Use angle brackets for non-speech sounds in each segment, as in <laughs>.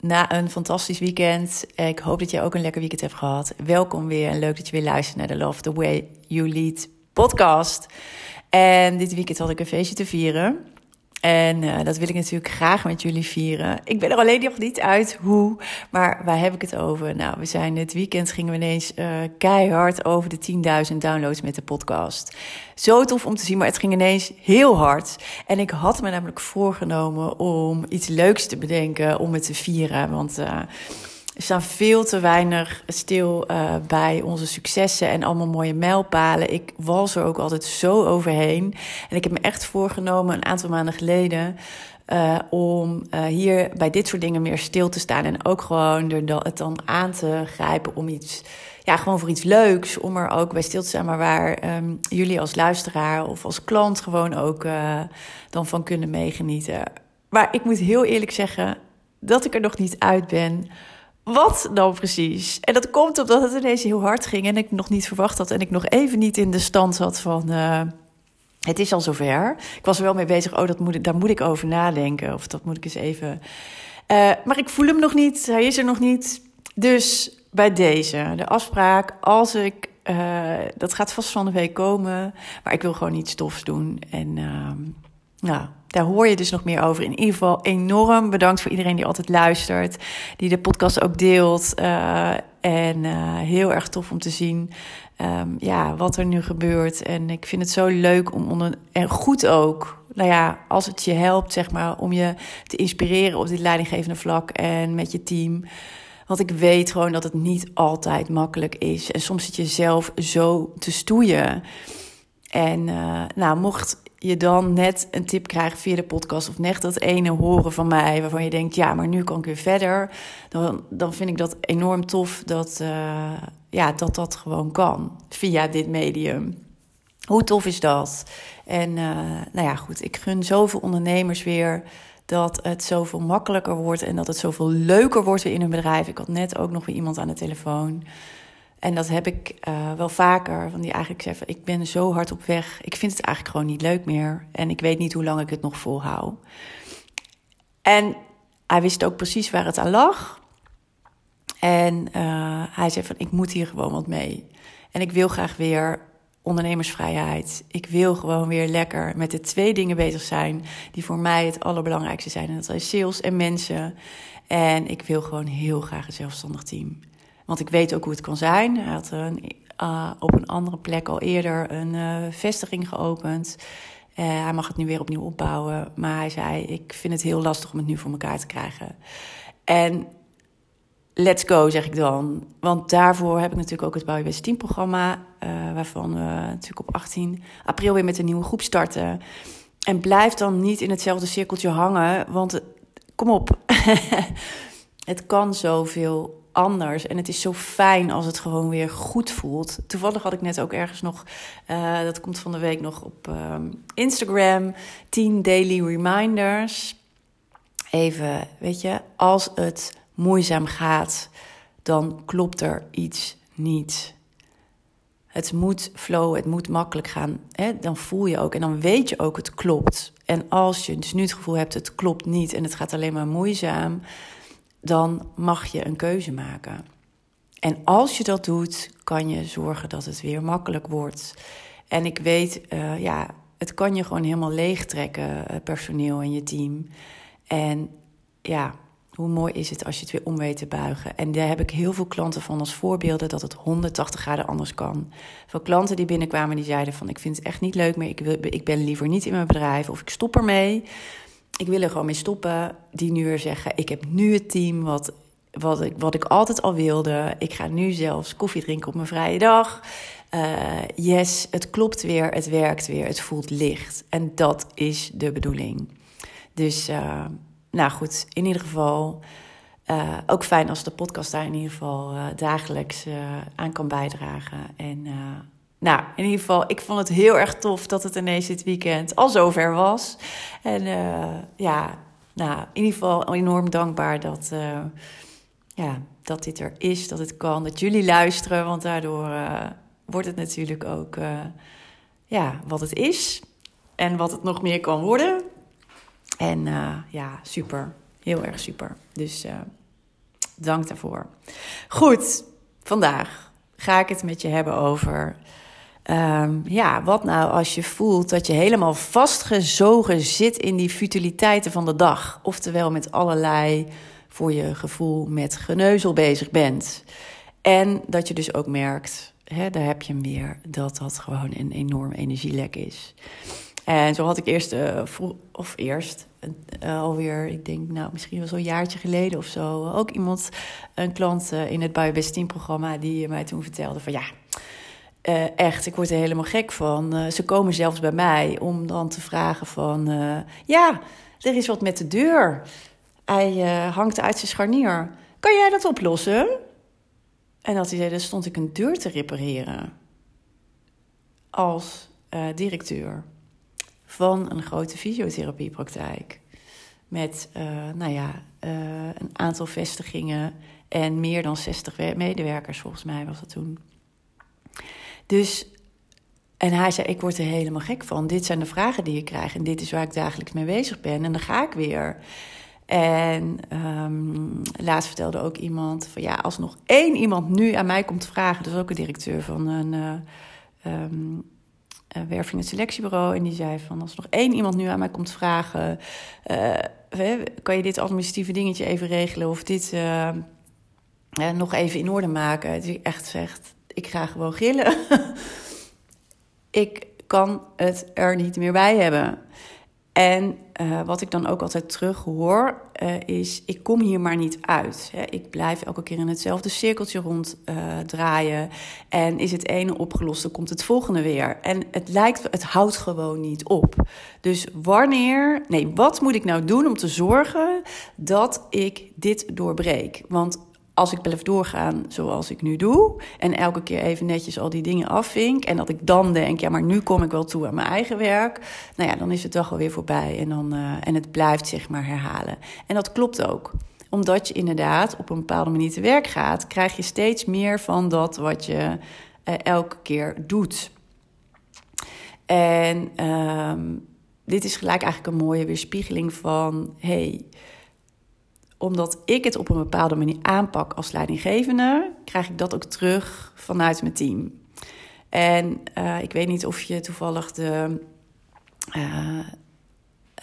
na een fantastisch weekend. Ik hoop dat je ook een lekker weekend hebt gehad. Welkom weer en leuk dat je weer luistert naar de Love the Way You Lead podcast. En dit weekend had ik een feestje te vieren. En uh, dat wil ik natuurlijk graag met jullie vieren. Ik ben er alleen nog niet uit hoe, maar waar heb ik het over? Nou, we zijn dit weekend gingen we ineens uh, keihard over de 10.000 downloads met de podcast. Zo tof om te zien, maar het ging ineens heel hard. En ik had me namelijk voorgenomen om iets leuks te bedenken om het te vieren. Want uh, er staan veel te weinig stil uh, bij onze successen en allemaal mooie mijlpalen. Ik was er ook altijd zo overheen. En ik heb me echt voorgenomen een aantal maanden geleden. Uh, om uh, hier bij dit soort dingen meer stil te staan. En ook gewoon er dan, het dan aan te grijpen om iets. Ja, gewoon voor iets leuks. Om er ook bij stil te staan. Maar waar um, jullie als luisteraar of als klant gewoon ook dan van kunnen meegenieten. Maar ik moet heel eerlijk zeggen dat ik er nog niet uit ben wat dan precies? En dat komt omdat het ineens heel hard ging en ik nog niet verwacht had en ik nog even niet in de stand zat van. Uh, het is al zover. Ik was er wel mee bezig. Oh, dat moet, daar moet ik over nadenken. Of dat moet ik eens even. Uh, maar ik voel hem nog niet. Hij is er nog niet. Dus bij deze, de afspraak. Als ik. Uh, dat gaat vast van de week komen. Maar ik wil gewoon iets stofs doen. En. Nou, daar hoor je dus nog meer over. In ieder geval enorm bedankt voor iedereen die altijd luistert, die de podcast ook deelt. Uh, en uh, heel erg tof om te zien um, ja, wat er nu gebeurt. En ik vind het zo leuk om onder. En goed ook. Nou ja, als het je helpt, zeg maar, om je te inspireren op dit leidinggevende vlak en met je team. Want ik weet gewoon dat het niet altijd makkelijk is. En soms zit je zelf zo te stoeien. En uh, nou, mocht je dan net een tip krijgt via de podcast of net dat ene horen van mij waarvan je denkt, ja, maar nu kan ik weer verder, dan, dan vind ik dat enorm tof dat, uh, ja, dat dat gewoon kan via dit medium. Hoe tof is dat? En uh, nou ja, goed, ik gun zoveel ondernemers weer dat het zoveel makkelijker wordt en dat het zoveel leuker wordt in hun bedrijf. Ik had net ook nog weer iemand aan de telefoon. En dat heb ik uh, wel vaker. Van die eigenlijk zeggen: Ik ben zo hard op weg. Ik vind het eigenlijk gewoon niet leuk meer. En ik weet niet hoe lang ik het nog volhoud. En hij wist ook precies waar het aan lag. En uh, hij zei: van, Ik moet hier gewoon wat mee. En ik wil graag weer ondernemersvrijheid. Ik wil gewoon weer lekker met de twee dingen bezig zijn die voor mij het allerbelangrijkste zijn. En dat zijn sales en mensen. En ik wil gewoon heel graag een zelfstandig team. Want ik weet ook hoe het kan zijn. Hij had een, uh, op een andere plek al eerder een uh, vestiging geopend. Uh, hij mag het nu weer opnieuw opbouwen. Maar hij zei: Ik vind het heel lastig om het nu voor elkaar te krijgen. En let's go, zeg ik dan. Want daarvoor heb ik natuurlijk ook het Bouw je Beste Team programma. waarvan we natuurlijk op 18 april weer met een nieuwe groep starten. En blijf dan niet in hetzelfde cirkeltje hangen. Want kom op. <laughs> het kan zoveel anders. En het is zo fijn als het gewoon weer goed voelt. Toevallig had ik net ook ergens nog, uh, dat komt van de week nog op uh, Instagram, 10 daily reminders. Even, weet je, als het moeizaam gaat, dan klopt er iets niet. Het moet flow, het moet makkelijk gaan. Hè? Dan voel je ook en dan weet je ook het klopt. En als je dus nu het gevoel hebt het klopt niet en het gaat alleen maar moeizaam, dan mag je een keuze maken. En als je dat doet, kan je zorgen dat het weer makkelijk wordt. En ik weet, uh, ja, het kan je gewoon helemaal leegtrekken, uh, personeel en je team. En ja, hoe mooi is het als je het weer om weet te buigen? En daar heb ik heel veel klanten van als voorbeelden dat het 180 graden anders kan. Veel klanten die binnenkwamen die zeiden van ik vind het echt niet leuk meer. Ik, wil, ik ben liever niet in mijn bedrijf of ik stop ermee. Ik wil er gewoon mee stoppen. Die nu weer zeggen ik heb nu het team wat, wat, ik, wat ik altijd al wilde. Ik ga nu zelfs koffie drinken op mijn vrije dag. Uh, yes, het klopt weer, het werkt weer, het voelt licht. En dat is de bedoeling. Dus uh, nou goed, in ieder geval uh, ook fijn als de podcast daar in ieder geval dagelijks aan kan bijdragen. En nou, in ieder geval, ik vond het heel erg tof dat het ineens dit weekend al zover was. En ja, nou, in ieder geval enorm dankbaar dat, ja, dat dit er is, dat het kan, dat jullie luisteren. Want daardoor wordt het natuurlijk ook ja, wat het is en wat het nog meer kan worden. En ja, super. Heel erg super. Dus dank daarvoor. Goed, vandaag ga ik het met je hebben over. Um, ja, wat nou als je voelt dat je helemaal vastgezogen zit in die futiliteiten van de dag. Oftewel met allerlei, voor je gevoel, met geneuzel bezig bent. En dat je dus ook merkt, hè, daar heb je hem weer, dat dat gewoon een enorm energielek is. En zo had ik eerst, vroeg, of eerst, uh, alweer, ik denk, nou, misschien wel zo'n jaartje geleden of zo, ook iemand, een klant uh, in het Biobest Team programma, die mij toen vertelde van ja, echt, ik word er helemaal gek van. ze komen zelfs bij mij om dan te vragen van, ja, er is wat met de deur. Hij hangt uit zijn scharnier. Kan jij dat oplossen? En dat zei, dan stond ik een deur te repareren als directeur van een grote fysiotherapiepraktijk. Met nou ja, een aantal vestigingen en meer dan 60 medewerkers, volgens mij was dat toen. Dus, en hij zei: Ik word er helemaal gek van. Dit zijn de vragen die ik krijg en dit is waar ik dagelijks mee bezig ben. En dan ga ik weer. En um, laatst vertelde ook iemand van ja, als nog één iemand nu aan mij komt vragen, dat is ook een directeur van een uh, um, uh, werving en selectiebureau. En die zei van, als nog één iemand nu aan mij komt vragen... Uh, kan je dit administratieve dingetje even regelen... of dit nog even in orde maken? Dat ik echt zegt, ik ga gewoon gillen. <laughs> ik kan het er niet meer bij hebben. En uh, wat ik dan ook altijd terug hoor, uh, is: ik kom hier maar niet uit. Hè. Ik blijf elke keer in hetzelfde cirkeltje ronddraaien. Uh, en is het ene opgelost, dan komt het volgende weer. En het lijkt, het houdt gewoon niet op. Dus wanneer, nee, wat moet ik nou doen om te zorgen dat ik dit doorbreek? Want als ik blijf doorgaan zoals ik nu doe. En elke keer even netjes al die dingen afvink. En dat ik dan denk, ja, maar nu kom ik wel toe aan mijn eigen werk. Nou ja, dan is het dag alweer voorbij. En, dan, uh, en het blijft zich maar herhalen. En dat klopt ook omdat je inderdaad op een bepaalde manier te werk gaat, krijg je steeds meer van dat wat je uh, elke keer doet. En uh, dit is gelijk eigenlijk een mooie weerspiegeling van: hey, omdat ik het op een bepaalde manier aanpak als leidinggevende, krijg ik dat ook terug vanuit mijn team. En uh, ik weet niet of je toevallig de uh,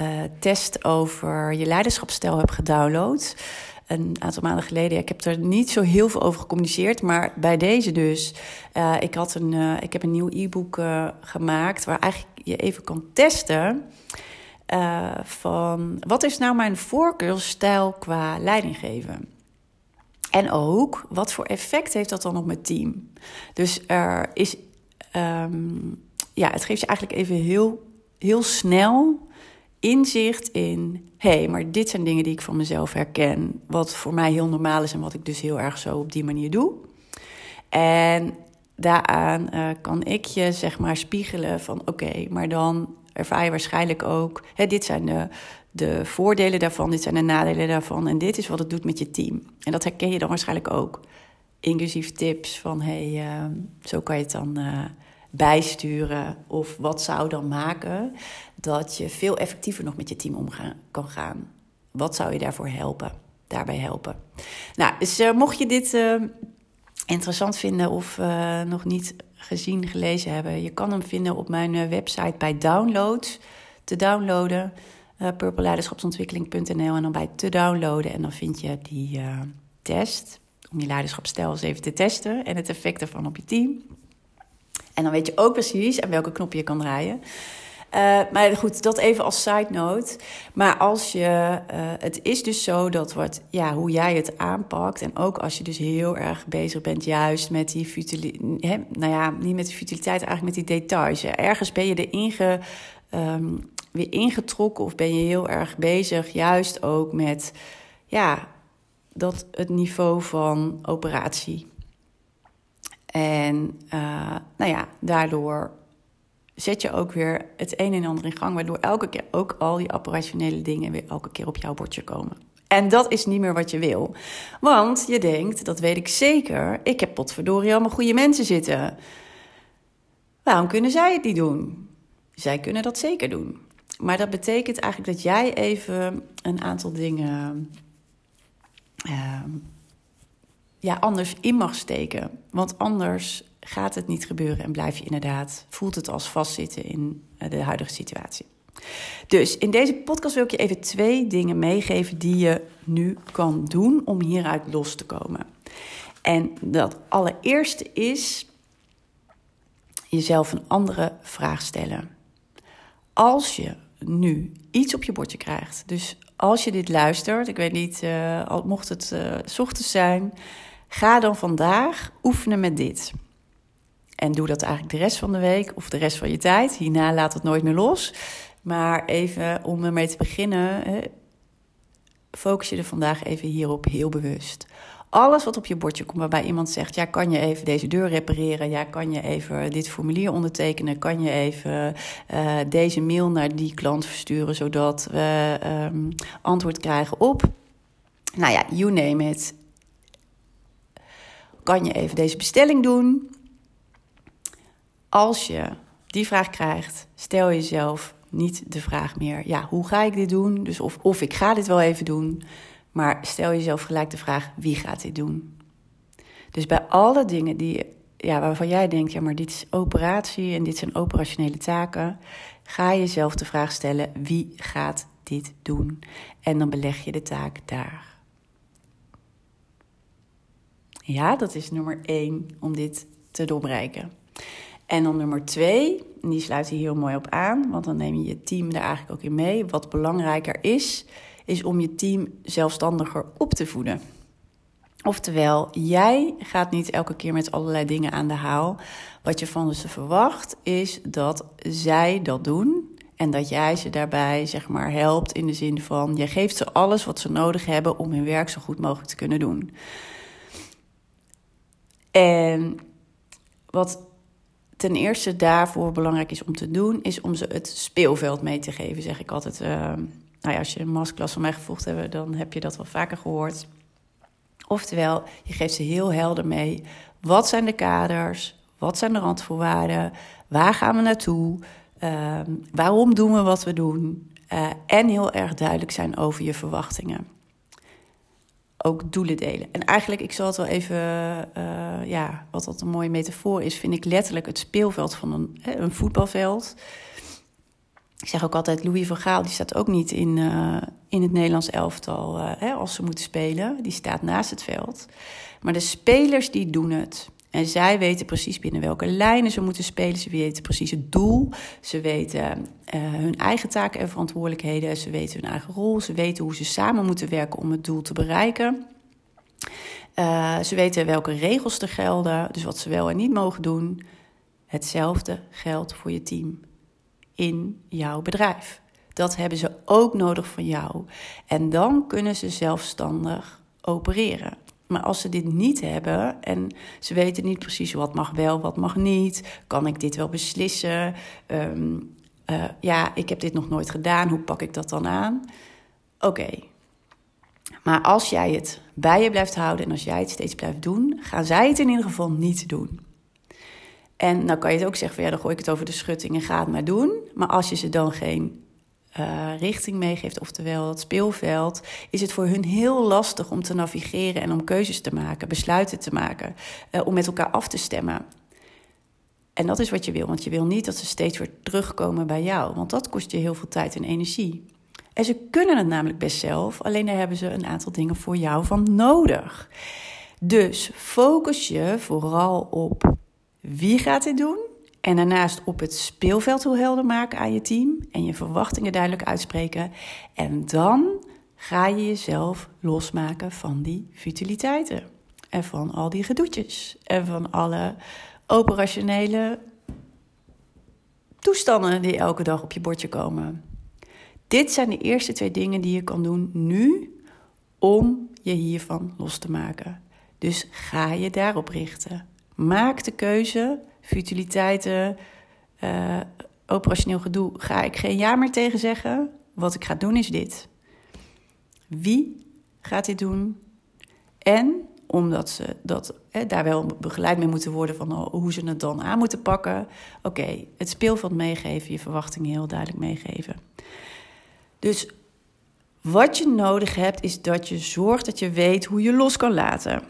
uh, test over je leiderschapsstijl hebt gedownload. Een aantal maanden geleden. Ik heb er niet zo heel veel over gecommuniceerd, maar bij deze dus. ik, had een, ik heb een nieuw e-book gemaakt waar eigenlijk je even kan testen uh, van wat is nou mijn voorkeursstijl qua leidinggeven? En ook, wat voor effect heeft dat dan op mijn team? Dus er is, um, ja, het geeft je eigenlijk even heel, heel snel inzicht in, hé, hey, maar dit zijn dingen die ik van mezelf herken, wat voor mij heel normaal is en wat ik dus heel erg zo op die manier doe. En daaraan uh, kan ik je zeg maar spiegelen van, oké, maar dan ervaar je waarschijnlijk ook. Hè, dit zijn de, de voordelen daarvan, dit zijn de nadelen daarvan. En dit is wat het doet met je team. En dat herken je dan waarschijnlijk ook. Inclusief tips van hey, uh, zo kan je het dan uh, bijsturen. Of wat zou dan maken dat je veel effectiever nog met je team om kan gaan. Wat zou je daarvoor helpen? Daarbij helpen. Nou, dus uh, mocht je dit interessant vinden of uh, nog niet gezien, gelezen hebben, je kan hem vinden op mijn uh, website bij downloads te downloaden. uh, purpleleiderschapsontwikkeling.nl en dan bij te downloaden. En dan vind je die uh, test om je leiderschapstijl eens even te testen en het effect ervan op je team. En dan weet je ook precies aan welke knop je kan draaien. Uh, maar goed, dat even als side note. Maar als je, uh, het is dus zo dat wat, ja, hoe jij het aanpakt. En ook als je dus heel erg bezig bent, juist met die futiliteit. Nou ja, niet met de futiliteit, eigenlijk met die details. Ergens ben je er inge, um, weer ingetrokken of ben je heel erg bezig, juist ook met, ja, dat het niveau van operatie. En uh, nou ja, daardoor zet je ook weer het een en ander in gang, waardoor elke keer ook al die operationele dingen weer elke keer op jouw bordje komen. En dat is niet meer wat je wil. Want je denkt, dat weet ik zeker, ik heb potverdorie allemaal goede mensen zitten. Waarom kunnen zij het niet doen? Zij kunnen dat zeker doen. Maar dat betekent eigenlijk dat jij even een aantal dingen uh, ja, anders in mag steken. Want anders gaat het niet gebeuren en blijf je inderdaad, voelt het als vastzitten in eh, de huidige situatie. Dus in deze podcast wil ik je even twee dingen meegeven die je nu kan doen om hieruit los te komen. En dat allereerste is jezelf een andere vraag stellen. Als je nu iets op je bordje krijgt, dus als je dit luistert, ik weet niet, uh, mocht het uh, ochtends zijn, ga dan vandaag oefenen met dit. En doe dat eigenlijk de rest van de week of de rest van je tijd. Hierna laat het nooit meer los. Maar even om ermee te beginnen, focus je er vandaag even hierop heel bewust. Alles wat op je bordje komt waarbij iemand zegt: Ja, kan je even deze deur repareren? Ja, kan je even dit formulier ondertekenen? Kan je even uh, deze mail naar die klant versturen zodat we um, antwoord krijgen op? Nou ja, you name it. Kan je even deze bestelling doen? Als je die vraag krijgt, stel jezelf niet de vraag meer: ja, hoe ga ik dit doen? Dus of, of ik ga dit wel even doen. Maar stel jezelf gelijk de vraag: wie gaat dit doen? Dus bij alle dingen die, ja, waarvan jij denkt: ja, maar dit is operatie en dit zijn operationele taken, ga jezelf de vraag stellen: wie gaat dit doen? En dan beleg je de taak daar. Ja, dat is nummer één om dit te doorbreken. En dan nummer twee, en die sluit hier heel mooi op aan, want dan neem je je team daar eigenlijk ook in mee. Wat belangrijker is, is om je team zelfstandiger op te voeden. Oftewel, jij gaat niet elke keer met allerlei dingen aan de haal. Wat je van ze verwacht is dat zij dat doen en dat jij ze daarbij zeg maar helpt in de zin van je geeft ze alles wat ze nodig hebben om hun werk zo goed mogelijk te kunnen doen. En wat ten eerste daarvoor belangrijk is om te doen, is om ze het speelveld mee te geven, zeg ik altijd. Uh, nou ja, als je een masterclass van mij gevolgd hebt, dan heb je dat wel vaker gehoord. Oftewel, je geeft ze heel helder mee. Wat zijn de kaders? Wat zijn de randvoorwaarden? Waar gaan we naartoe? Uh, waarom doen we wat we doen? Uh, en heel erg duidelijk zijn over je verwachtingen ook doelen delen. En eigenlijk, ik zal het wel even, uh, ja, wat dat een mooie metafoor is, vind ik letterlijk het speelveld van een, een voetbalveld. Ik zeg ook altijd, Louis van Gaal, die staat ook niet in, uh, in het Nederlands elftal uh, hè, als ze moeten spelen. Die staat naast het veld. Maar de spelers die doen het. En zij weten precies binnen welke lijnen ze moeten spelen. Ze weten precies het doel. Ze weten uh, hun eigen taken en verantwoordelijkheden. Ze weten hun eigen rol. Ze weten hoe ze samen moeten werken om het doel te bereiken. Uh, ze weten welke regels er gelden. Dus wat ze wel en niet mogen doen. Hetzelfde geldt voor je team in jouw bedrijf. Dat hebben ze ook nodig van jou. En dan kunnen ze zelfstandig opereren. Maar als ze dit niet hebben en ze weten niet precies wat mag wel, wat mag niet, kan ik dit wel beslissen? Um, uh, ja, ik heb dit nog nooit gedaan, hoe pak ik dat dan aan? Oké. Maar als jij het bij je blijft houden en als jij het steeds blijft doen, gaan zij het in ieder geval niet doen. En dan kan je het ook zeggen ja, dan gooi ik het over de schutting en ga het maar doen. Maar als je ze dan geen uh, richting meegeeft, oftewel het speelveld, is het voor hun heel lastig om te navigeren en om keuzes te maken, besluiten te maken, uh, om met elkaar af te stemmen. En dat is wat je wil, want je wil niet dat ze steeds weer terugkomen bij jou, want dat kost je heel veel tijd en energie. En ze kunnen het namelijk best zelf, alleen daar hebben ze een aantal dingen voor jou van nodig. Dus focus je vooral op wie gaat dit doen en daarnaast op het speelveld heel helder maken aan je team en je verwachtingen duidelijk uitspreken. En dan ga je jezelf losmaken van die futiliteiten en van al die gedoetjes en van alle operationele toestanden die elke dag op je bordje komen. Dit zijn de eerste twee dingen die je kan doen nu om je hiervan los te maken. Dus ga je daarop richten. Maak de keuze, futiliteiten, uh, operationeel gedoe, ga ik geen ja meer tegen zeggen. Wat ik ga doen is dit. Wie gaat dit doen? En omdat ze dat, hè, daar wel begeleid mee moeten worden van oh, hoe ze het dan aan moeten pakken. Oké, het speelveld meegeven, je verwachtingen heel duidelijk meegeven. Dus wat je nodig hebt, is dat je zorgt dat je weet hoe je los kan laten.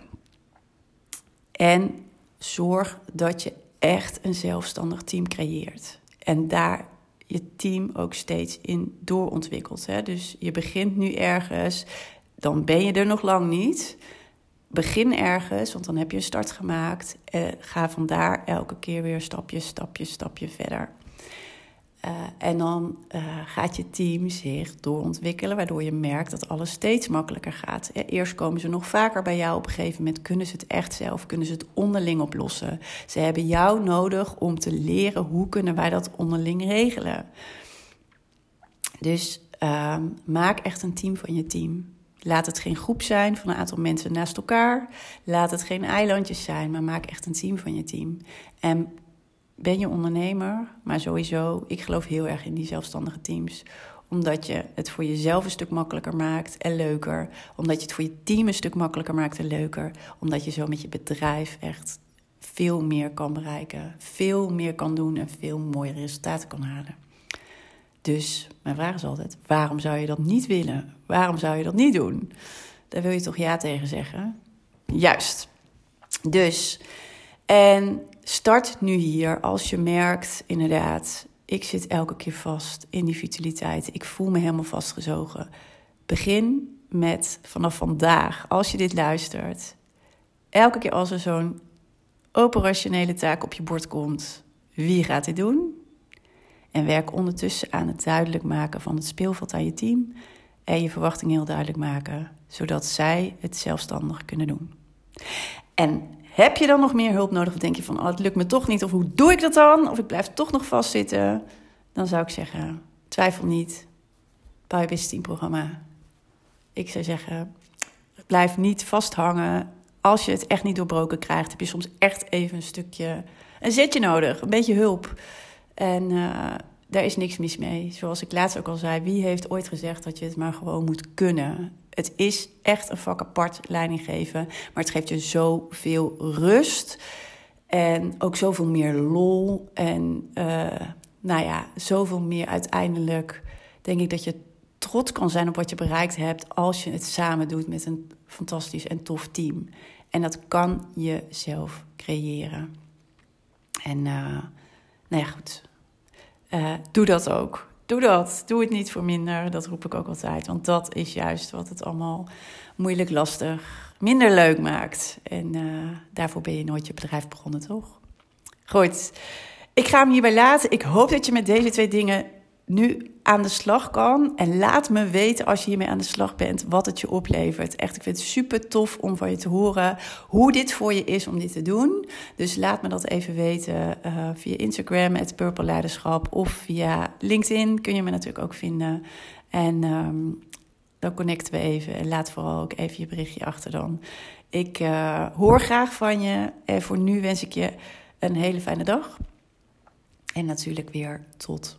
En zorg dat je echt een zelfstandig team creëert. En daar je team ook steeds in doorontwikkelt. Hè? Dus je begint nu ergens, dan ben je er nog lang niet. Begin ergens, want dan heb je een start gemaakt. Eh, ga vandaar elke keer weer stapje, stapje, stapje verder. Uh, en dan uh, gaat je team zich doorontwikkelen, waardoor je merkt dat alles steeds makkelijker gaat. Eerst komen ze nog vaker bij jou. Op een gegeven moment kunnen ze het echt zelf, kunnen ze het onderling oplossen. Ze hebben jou nodig om te leren hoe kunnen wij dat onderling regelen. Dus uh, maak echt een team van je team. Laat het geen groep zijn van een aantal mensen naast elkaar. Laat het geen eilandjes zijn, maar maak echt een team van je team. Ben je ondernemer, maar sowieso, ik geloof heel erg in die zelfstandige teams. Omdat je het voor jezelf een stuk makkelijker maakt en leuker. Omdat je het voor je team een stuk makkelijker maakt en leuker. Omdat je zo met je bedrijf echt veel meer kan bereiken. Veel meer kan doen en veel mooie resultaten kan halen. Dus mijn vraag is altijd: waarom zou je dat niet willen? Waarom zou je dat niet doen? Daar wil je toch ja tegen zeggen? Juist. Dus, en start nu hier als je merkt, inderdaad, ik zit elke keer vast in die vitaliteit. Ik voel me helemaal vastgezogen. Begin met vanaf vandaag, als je dit luistert, elke keer als er zo'n operationele taak op je bord komt, wie gaat dit doen? En werk ondertussen aan het duidelijk maken van het speelveld aan je team en je verwachting heel duidelijk maken, zodat zij het zelfstandig kunnen doen. En heb je dan nog meer hulp nodig of denk je van, oh, het lukt me toch niet of hoe doe ik dat dan? Of ik blijf toch nog vastzitten? Dan zou ik zeggen, twijfel niet, bouw je business team programma. Ik zou zeggen, blijf niet vasthangen. Als je het echt niet doorbroken krijgt, heb je soms echt even een stukje, een zetje nodig, een beetje hulp. En uh, daar is niks mis mee. Zoals ik laatst ook al zei, wie heeft ooit gezegd dat je het maar gewoon moet kunnen? Het is echt een vak apart leiding geven, maar het geeft je zoveel rust en ook zoveel meer lol en uh, nou ja, zoveel meer uiteindelijk denk ik dat je trots kan zijn op wat je bereikt hebt als je het samen doet met een fantastisch en tof team. En dat kan je zelf creëren. En uh, nou ja, goed. Uh, doe dat ook. Doe dat. Doe het niet voor minder. Dat roep ik ook altijd. Want dat is juist wat het allemaal moeilijk, lastig, minder leuk maakt. En uh, daarvoor ben je nooit je bedrijf begonnen, toch? Goed. Ik ga hem hierbij laten. Ik hoop dat je met deze twee dingen nu aan de slag kan. En laat me weten als je hiermee aan de slag bent wat het je oplevert. Echt, ik vind het super tof om van je te horen hoe dit voor je is om dit te doen. Dus laat me dat even weten uh, via Instagram, het Purple Leiderschap. Of via LinkedIn kun je me natuurlijk ook vinden. En um, dan connecten we even. En laat vooral ook even je berichtje achter dan. Ik uh, hoor graag van je. En voor nu wens ik je een hele fijne dag. En natuurlijk weer tot